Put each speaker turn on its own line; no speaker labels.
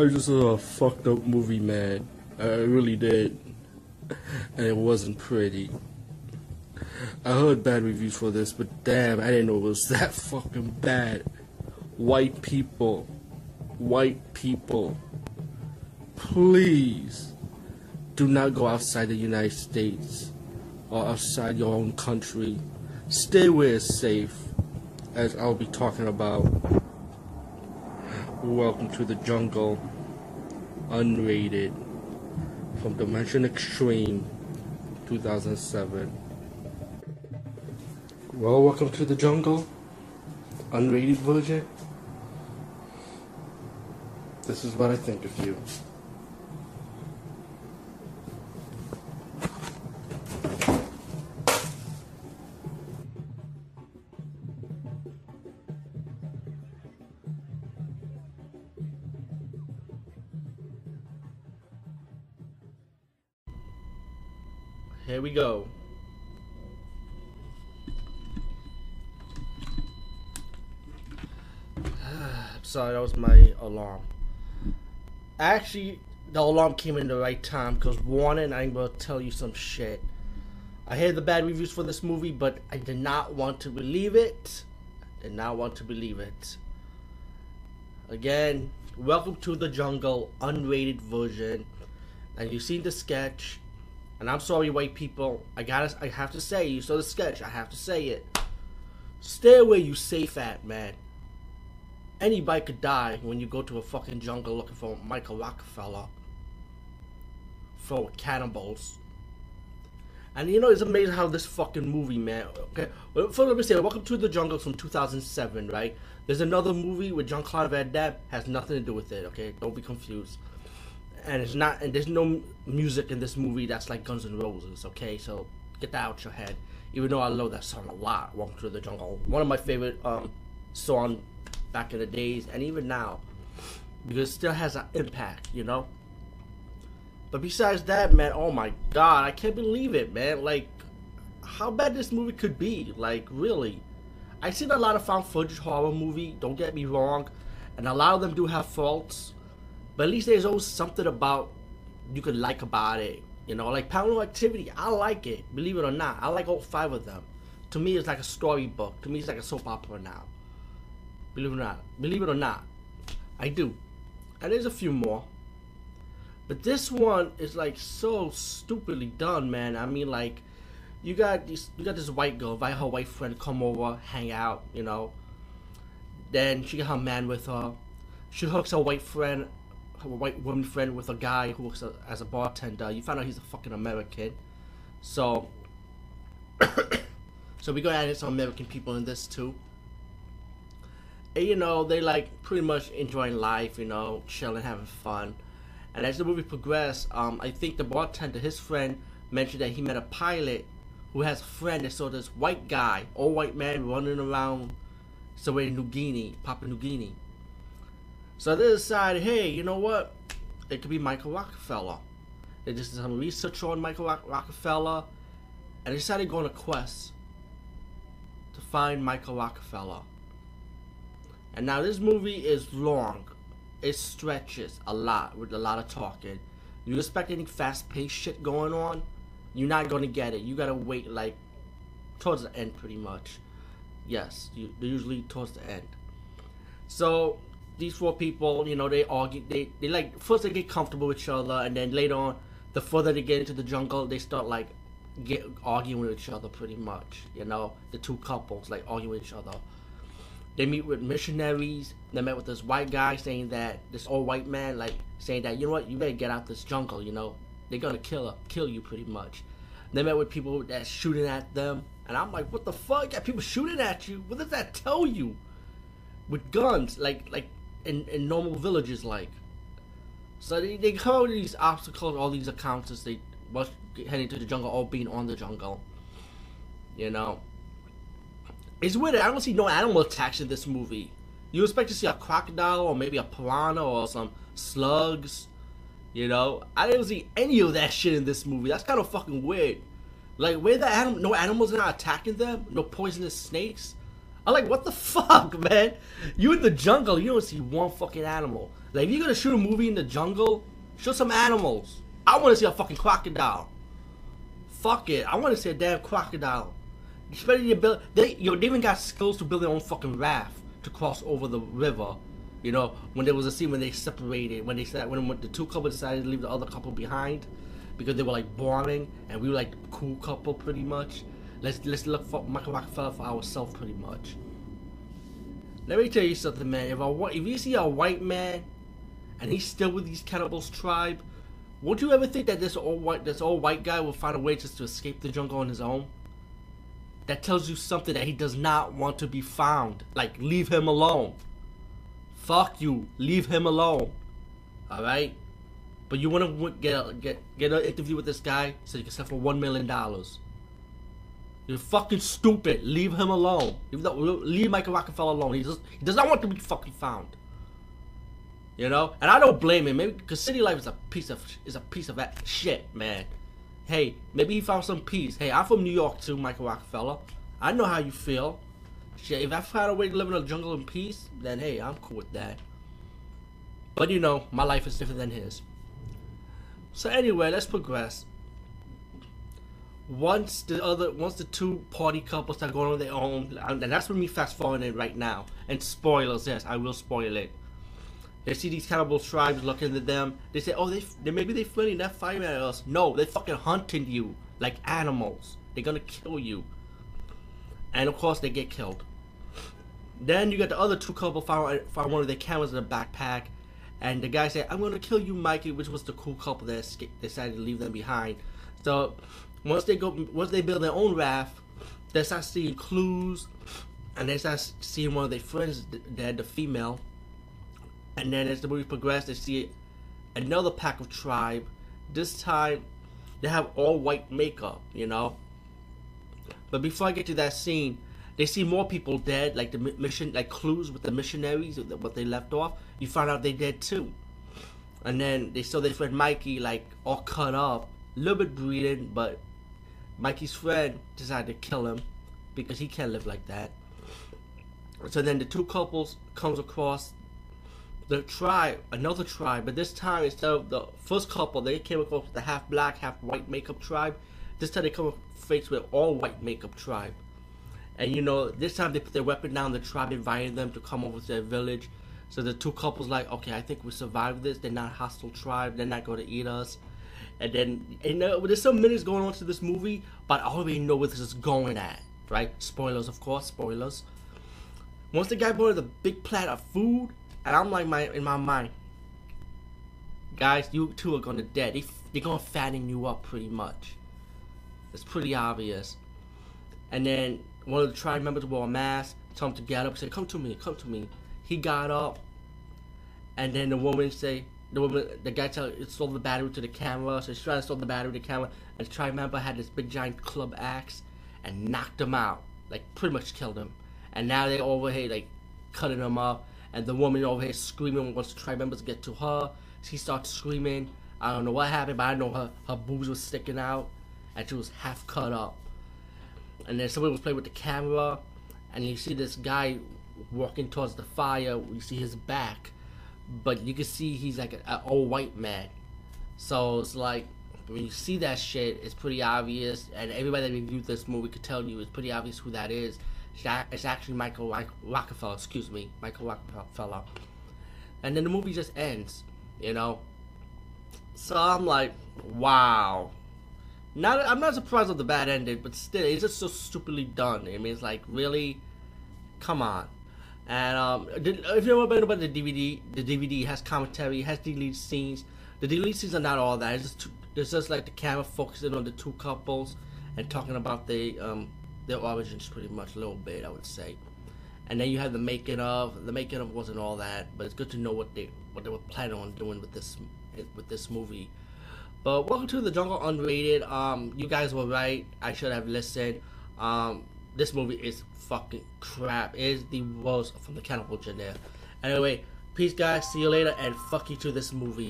I just saw a fucked up movie, man. I really did. And it wasn't pretty. I heard bad reviews for this, but damn, I didn't know it was that fucking bad. White people. White people. Please. Do not go outside the United States or outside your own country. Stay where it's safe, as I'll be talking about. Welcome to the jungle, unrated, from Dimension Extreme, 2007. Well, welcome to the jungle, unrated version. This is what I think of you. Here we go. Sorry, that was my alarm. Actually, the alarm came in the right time because warning, I'm gonna tell you some shit. I heard the bad reviews for this movie, but I did not want to believe it. Did not want to believe it. Again, welcome to the jungle, unrated version. And you've seen the sketch. And I'm sorry, white people. I gotta, I have to say, you saw the sketch. I have to say it. Stay where you safe at, man. Anybody could die when you go to a fucking jungle looking for Michael Rockefeller. For cannibals. And you know, it's amazing how this fucking movie, man. Okay, well, first let me say, Welcome to the Jungle from 2007, right? There's another movie with Jean Claude Van Damme has nothing to do with it. Okay, don't be confused. And it's not, and there's no music in this movie that's like Guns N' Roses. Okay, so get that out your head. Even though I love that song a lot, Walk Through the Jungle, one of my favorite um song back in the days, and even now, because it still has an impact, you know. But besides that, man, oh my god, I can't believe it, man. Like, how bad this movie could be. Like, really. I've seen a lot of found footage horror movie, don't get me wrong. And a lot of them do have faults. But at least there's always something about you could like about it. You know, like Paranormal Activity, I like it, believe it or not. I like all five of them. To me, it's like a storybook. To me, it's like a soap opera now. Believe it or not. Believe it or not. I do. And there's a few more. But this one is like so stupidly done, man. I mean, like, you got this, you got this white girl, invite her white friend come over, hang out, you know. Then she got her man with her. She hooks her white friend, her white woman friend with a guy who works as a bartender. You find out he's a fucking American. So, so we got add some American people in this too. And, you know, they like pretty much enjoying life, you know, chilling, having fun. And as the movie progressed, um, I think the bartender, his friend, mentioned that he met a pilot who has a friend that saw this white guy, old white man running around somewhere in New Guinea, Papua New Guinea. So they decide, hey, you know what? It could be Michael Rockefeller. They just did some research on Michael Rockefeller, and they decided to go on a quest to find Michael Rockefeller. And now this movie is long it stretches a lot with a lot of talking. You expect any fast paced shit going on, you're not gonna get it. You gotta wait like towards the end pretty much. Yes, you, usually towards the end. So these four people, you know, they argue they, they like first they get comfortable with each other and then later on the further they get into the jungle they start like get arguing with each other pretty much. You know, the two couples like arguing with each other. They meet with missionaries. They met with this white guy saying that this old white man, like saying that you know what, you better get out this jungle. You know, they're gonna kill kill you pretty much. They met with people that's shooting at them, and I'm like, what the fuck? Got people shooting at you. What does that tell you? With guns, like like in, in normal villages, like. So they, they come with these obstacles, all these accounts as they was heading to the jungle, all being on the jungle. You know. It's weird. I don't see no animal attacks in this movie. You expect to see a crocodile or maybe a piranha or some slugs. You know, I didn't see any of that shit in this movie. That's kind of fucking weird. Like, where the animal? No animals are not attacking them. No poisonous snakes. I'm like, what the fuck, man? You in the jungle, you don't see one fucking animal. Like, if you're gonna shoot a movie in the jungle, show some animals. I want to see a fucking crocodile. Fuck it, I want to see a damn crocodile. Especially they build, they, yo, they even got skills to build their own fucking raft to cross over the river. You know, when there was a scene when they separated, when they said when the two couples decided to leave the other couple behind because they were like bonding, and we were like cool couple pretty much. Let's let's look for Rockefeller for ourselves pretty much. Let me tell you something, man. If I if you see a white man, and he's still with these cannibals tribe, would you ever think that this old white this old white guy will find a way just to escape the jungle on his own? That tells you something that he does not want to be found. Like leave him alone. Fuck you. Leave him alone. All right. But you want to get a, get get an interview with this guy so you can sell for one million dollars. You're fucking stupid. Leave him alone. Leave Michael Rockefeller alone. He just he does not want to be fucking found. You know, and I don't blame him. Maybe because city life is a piece of is a piece of that shit, man. Hey, maybe he found some peace. Hey, I'm from New York too, Michael Rockefeller. I know how you feel. Shit, if I find a way to live in a jungle in peace, then hey, I'm cool with that. But you know, my life is different than his. So anyway, let's progress. Once the other, once the two party couples start going on their own, and that's when we fast forwarding it right now. And spoilers, yes, I will spoil it. They see these cannibal tribes looking at them. They say, "Oh, they, they maybe they're friendly, not fighting at us." No, they're fucking hunting you like animals. They're gonna kill you, and of course they get killed. Then you got the other two couple find, find one of their cameras in a backpack, and the guy said, "I'm gonna kill you, Mikey," which was the cool couple that escaped, decided to leave them behind. So once they go, once they build their own raft, they start seeing clues, and they start seeing one of their friends dead, the female. And then as the movie progresses, they see another pack of tribe. This time, they have all white makeup, you know. But before I get to that scene, they see more people dead, like the mission, like clues with the missionaries, what they left off. You find out they dead too, and then they saw their friend Mikey like all cut up, a little bit bleeding, but Mikey's friend decided to kill him because he can't live like that. So then the two couples comes across the tribe, another tribe, but this time instead of the first couple, they came across the half black, half white makeup tribe. This time they come face with all white makeup tribe. And you know, this time they put their weapon down. The tribe invited them to come over to their village. So the two couples like, okay, I think we survived this. They're not hostile tribe. They're not going to eat us. And then, and uh, there's some minutes going on to this movie, but I already know where this is going at, right? Spoilers, of course, spoilers. Once the guy brought the big plate of food, and I'm like, my in my mind, guys, you two are gonna dead. They, they're gonna fatten you up pretty much. It's pretty obvious. And then one of the tribe members wore a mask, told him to get up, said, Come to me, come to me. He got up, and then the woman say, the woman, the guy tell, stole the battery to the camera, so she's trying to steal the battery to the camera, and the tribe member had this big giant club axe and knocked him out, like pretty much killed him. And now they over here like cutting him up, and the woman over here screaming once the tribe members get to her. She starts screaming. I don't know what happened, but I know her her boobs was sticking out, and she was half cut up and then somebody was playing with the camera, and you see this guy walking towards the fire. You see his back, but you can see he's like an old white man. So it's like when you see that shit, it's pretty obvious, and everybody that reviewed this movie could tell you it's pretty obvious who that is. It's actually Michael Rockefeller. Excuse me, Michael Rockefeller. And then the movie just ends, you know. So I'm like, wow, not, I'm not surprised with the bad ending, but still, it's just so stupidly done. I mean, it's like really, come on. And um, if you know about the DVD, the DVD has commentary, has deleted scenes. The deleted scenes are not all that. It's just, it's just like the camera focusing on the two couples and talking about the um, their origins pretty much a little bit, I would say. And then you have the making of. The making of wasn't all that, but it's good to know what they what they were planning on doing with this with this movie. But welcome to the Jungle Unrated. Um, you guys were right. I should have listened. Um, this movie is fucking crap. It is the worst from the Cannibal Genre. Anyway, peace, guys. See you later, and fuck you to this movie.